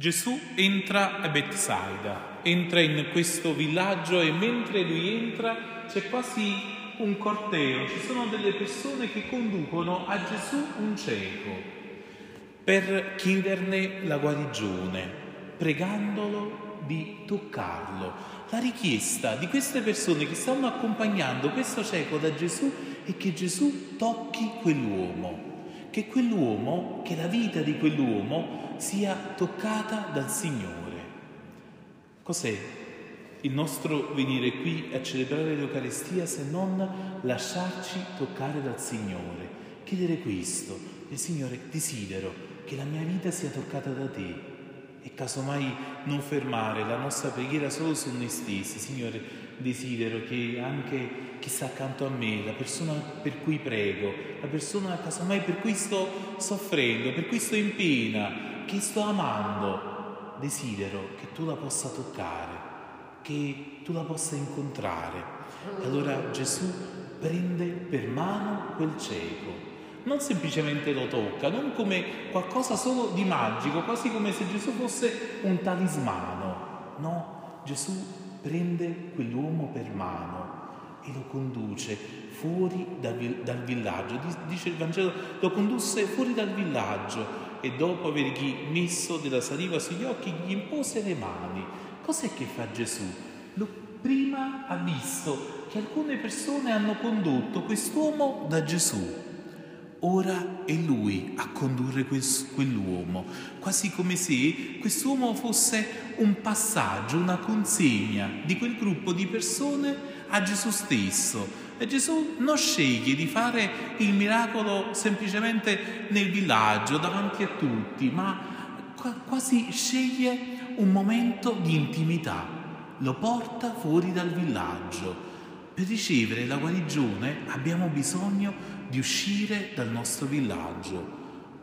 Gesù entra a Bethsaida, entra in questo villaggio e mentre lui entra c'è quasi un corteo, ci sono delle persone che conducono a Gesù un cieco per chiederne la guarigione, pregandolo di toccarlo. La richiesta di queste persone che stanno accompagnando questo cieco da Gesù è che Gesù tocchi quell'uomo che quell'uomo, che la vita di quell'uomo sia toccata dal Signore. Cos'è il nostro venire qui a celebrare l'Eucaristia se non lasciarci toccare dal Signore? Chiedere questo, il Signore desidero che la mia vita sia toccata da te e casomai non fermare la nostra preghiera solo su noi stessi, Signore, desidero che anche chi sta accanto a me, la persona per cui prego, la persona casomai per cui sto soffrendo, per cui sto in pena, che sto amando, desidero che tu la possa toccare, che tu la possa incontrare. E allora Gesù prende per mano quel cieco, non semplicemente lo tocca, non come qualcosa solo di magico, quasi come se Gesù fosse un talismano. No, Gesù prende quell'uomo per mano e lo conduce fuori dal, dal villaggio. Dice il Vangelo, lo condusse fuori dal villaggio e dopo avergli messo della saliva sugli occhi gli impose le mani. Cos'è che fa Gesù? Lo, prima ha visto che alcune persone hanno condotto quest'uomo da Gesù. Ora è lui a condurre quell'uomo, quasi come se quest'uomo fosse un passaggio, una consegna di quel gruppo di persone a Gesù stesso. E Gesù non sceglie di fare il miracolo semplicemente nel villaggio, davanti a tutti, ma quasi sceglie un momento di intimità, lo porta fuori dal villaggio. Per ricevere la guarigione abbiamo bisogno di uscire dal nostro villaggio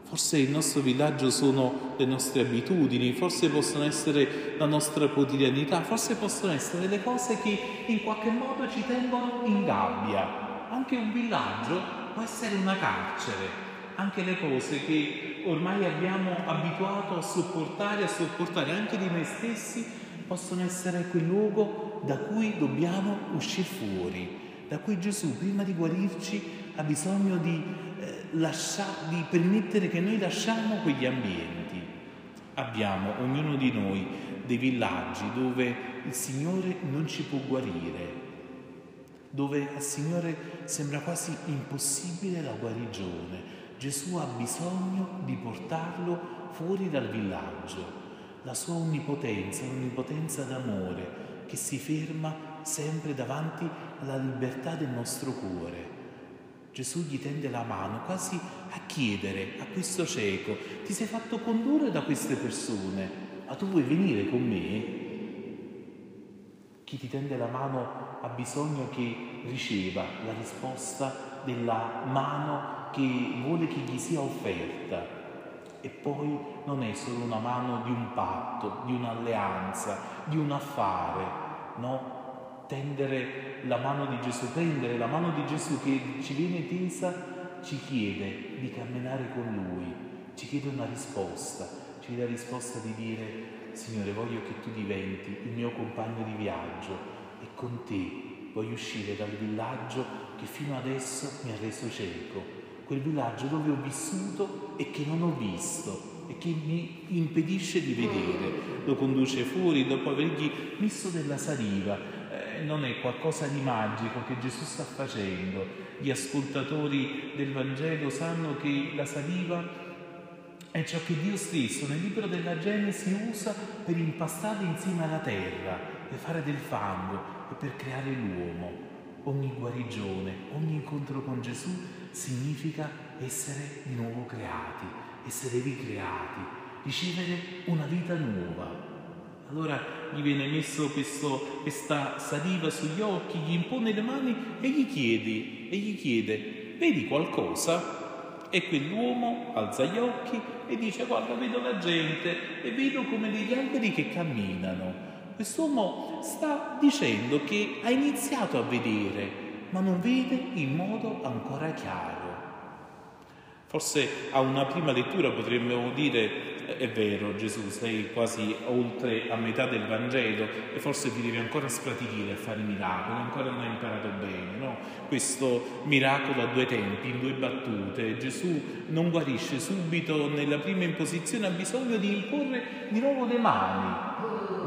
Forse il nostro villaggio sono le nostre abitudini, forse possono essere la nostra quotidianità, forse possono essere le cose che in qualche modo ci tengono in gabbia. Anche un villaggio può essere una carcere, anche le cose che ormai abbiamo abituato a sopportare, a sopportare anche di noi stessi, possono essere quel luogo da cui dobbiamo uscire fuori, da cui Gesù prima di guarirci ha bisogno di lascia, di permettere che noi lasciamo quegli ambienti. Abbiamo, ognuno di noi, dei villaggi dove il Signore non ci può guarire, dove al Signore sembra quasi impossibile la guarigione. Gesù ha bisogno di portarlo fuori dal villaggio. La sua onnipotenza, un'onnipotenza d'amore che si ferma sempre davanti alla libertà del nostro cuore. Gesù gli tende la mano quasi a chiedere a questo cieco, ti sei fatto condurre da queste persone, ma tu vuoi venire con me? Chi ti tende la mano ha bisogno che riceva la risposta della mano che vuole che gli sia offerta. E poi non è solo una mano di un patto, di un'alleanza, di un affare, no? tendere la mano di Gesù, prendere la mano di Gesù che ci viene tesa, ci chiede di camminare con Lui, ci chiede una risposta, ci chiede la risposta di dire Signore voglio che tu diventi il mio compagno di viaggio e con te voglio uscire dal villaggio che fino adesso mi ha reso cieco, quel villaggio dove ho vissuto e che non ho visto e che mi impedisce di vedere. Lo conduce fuori dopo avergli messo della saliva non è qualcosa di magico che Gesù sta facendo. Gli ascoltatori del Vangelo sanno che la saliva è ciò che Dio stesso nel libro della Genesi usa per impastare insieme alla terra, per fare del fango e per creare l'uomo. Ogni guarigione, ogni incontro con Gesù significa essere di nuovo creati, essere ricreati, ricevere una vita nuova. Allora gli viene messo questo, questa saliva sugli occhi, gli impone le mani e gli chiede, e gli chiede, vedi qualcosa? E quell'uomo alza gli occhi e dice, guarda, vedo la gente e vedo come degli alberi che camminano. Quest'uomo sta dicendo che ha iniziato a vedere, ma non vede in modo ancora chiaro. Forse a una prima lettura potremmo dire è vero Gesù, sei quasi oltre a metà del Vangelo e forse ti devi ancora spratichire a fare miracoli, ancora non hai imparato bene, no? Questo miracolo a due tempi, in due battute, Gesù non guarisce subito nella prima imposizione, ha bisogno di imporre di nuovo le mani,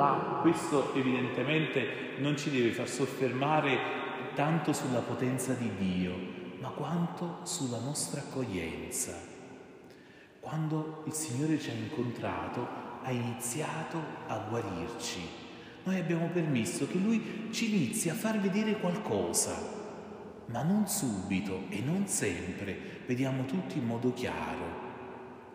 ma questo evidentemente non ci deve far soffermare tanto sulla potenza di Dio, ma quanto sulla nostra accoglienza. Quando il Signore ci ha incontrato, ha iniziato a guarirci. Noi abbiamo permesso che Lui ci inizi a far vedere qualcosa, ma non subito e non sempre vediamo tutto in modo chiaro.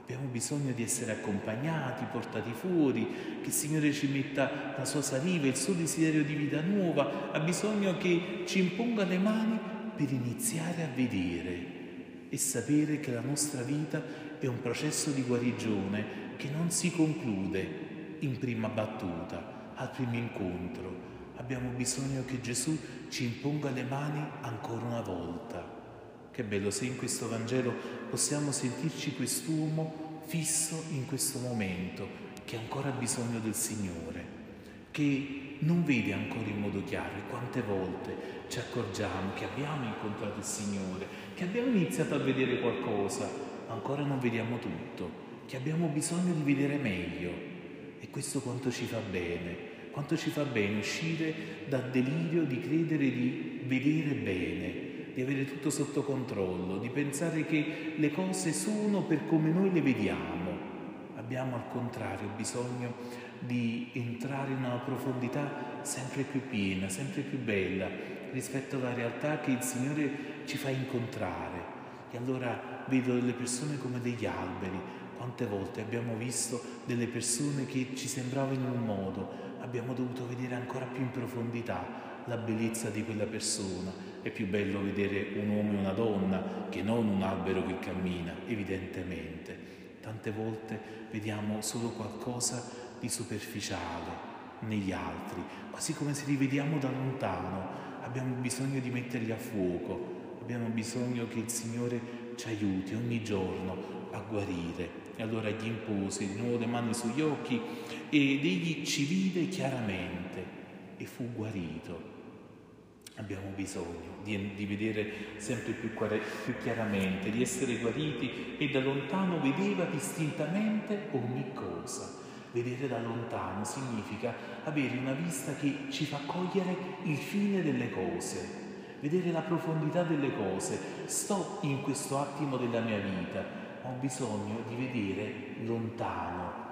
Abbiamo bisogno di essere accompagnati, portati fuori, che il Signore ci metta la sua saliva, il suo desiderio di vita nuova, ha bisogno che ci imponga le mani per iniziare a vedere e sapere che la nostra vita è un processo di guarigione che non si conclude in prima battuta, al primo incontro. Abbiamo bisogno che Gesù ci imponga le mani ancora una volta. Che bello se in questo Vangelo possiamo sentirci quest'uomo fisso in questo momento, che ancora ha bisogno del Signore, che non vede ancora in modo chiaro e quante volte ci accorgiamo che abbiamo incontrato il Signore, che abbiamo iniziato a vedere qualcosa, ancora non vediamo tutto, che abbiamo bisogno di vedere meglio. E questo quanto ci fa bene, quanto ci fa bene uscire dal delirio di credere di vedere bene, di avere tutto sotto controllo, di pensare che le cose sono per come noi le vediamo. Abbiamo al contrario bisogno di entrare in una profondità sempre più piena, sempre più bella rispetto alla realtà che il Signore ci fa incontrare. E allora vedo delle persone come degli alberi. Quante volte abbiamo visto delle persone che ci sembravano in un modo, abbiamo dovuto vedere ancora più in profondità la bellezza di quella persona. È più bello vedere un uomo e una donna che non un albero che cammina, evidentemente. Tante volte vediamo solo qualcosa di superficiale negli altri, quasi come se li vediamo da lontano. Abbiamo bisogno di metterli a fuoco, abbiamo bisogno che il Signore ci aiuti ogni giorno a guarire. E allora gli impose di nuovo le mani sugli occhi ed egli ci vide chiaramente e fu guarito. Abbiamo bisogno di, di vedere sempre più, più chiaramente, di essere guariti e da lontano vedeva distintamente ogni cosa. Vedere da lontano significa avere una vista che ci fa cogliere il fine delle cose, vedere la profondità delle cose. Sto in questo attimo della mia vita, ho bisogno di vedere lontano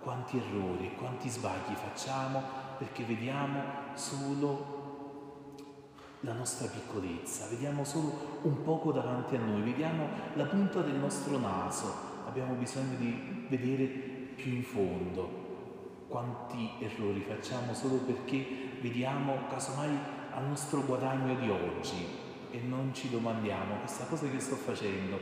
quanti errori, quanti sbagli facciamo perché vediamo solo la nostra piccolezza, vediamo solo un poco davanti a noi, vediamo la punta del nostro naso, abbiamo bisogno di vedere più in fondo quanti errori facciamo solo perché vediamo casomai al nostro guadagno di oggi e non ci domandiamo questa cosa che sto facendo,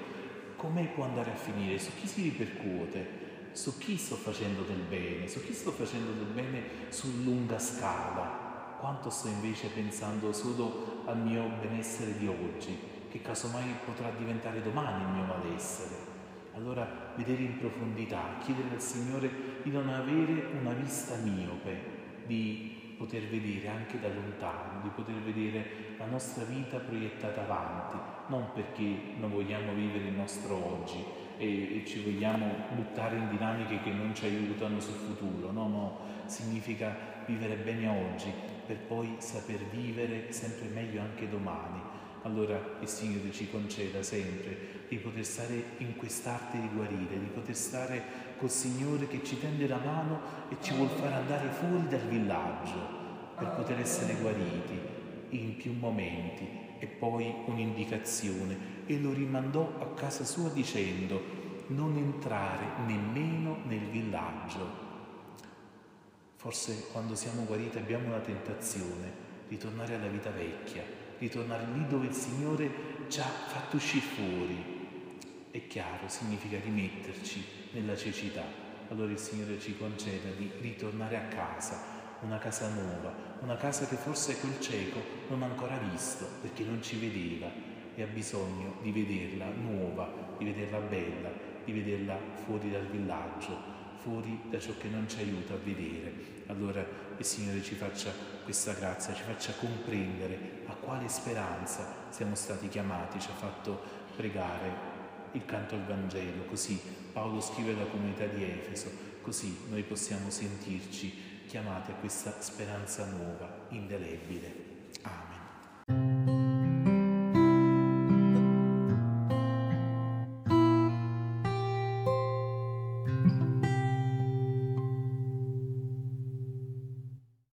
come può andare a finire, su chi si ripercuote, su chi sto facendo del bene, su chi sto facendo del bene su lunga scala, quanto sto invece pensando solo al mio benessere di oggi, che casomai potrà diventare domani il mio malessere. Allora vedere in profondità, chiedere al Signore di non avere una vista miope, di poter vedere anche da lontano, di poter vedere la nostra vita proiettata avanti, non perché non vogliamo vivere il nostro oggi e, ci vogliamo buttare in dinamiche che non ci aiutano sul futuro, no, no, significa vivere bene oggi per poi saper vivere sempre meglio anche domani. Allora il Signore ci conceda sempre di poter stare in quest'arte di guarire, di poter stare col Signore che ci tende la mano e ci vuol far andare fuori dal villaggio per poter essere guariti in più momenti e poi un'indicazione e lo rimandò a casa sua dicendo non entrare nemmeno nel villaggio. Forse quando siamo guariti abbiamo la tentazione di tornare alla vita vecchia, di tornare lì dove il Signore ci ha fatto uscire fuori, è chiaro, significa rimetterci nella cecità. Allora il Signore ci conceda di ritornare a casa, una casa nuova, una casa che forse quel cieco non ha ancora visto perché non ci vedeva e ha bisogno di vederla nuova, di vederla bella, di vederla fuori dal villaggio, fuori da ciò che non ci aiuta a vedere. Allora il Signore ci faccia questa grazia, ci faccia comprendere a quale speranza siamo stati chiamati, ci ha fatto pregare il canto al Vangelo, così Paolo scrive alla comunità di Efeso, così noi possiamo sentirci chiamati a questa speranza nuova, indelebile.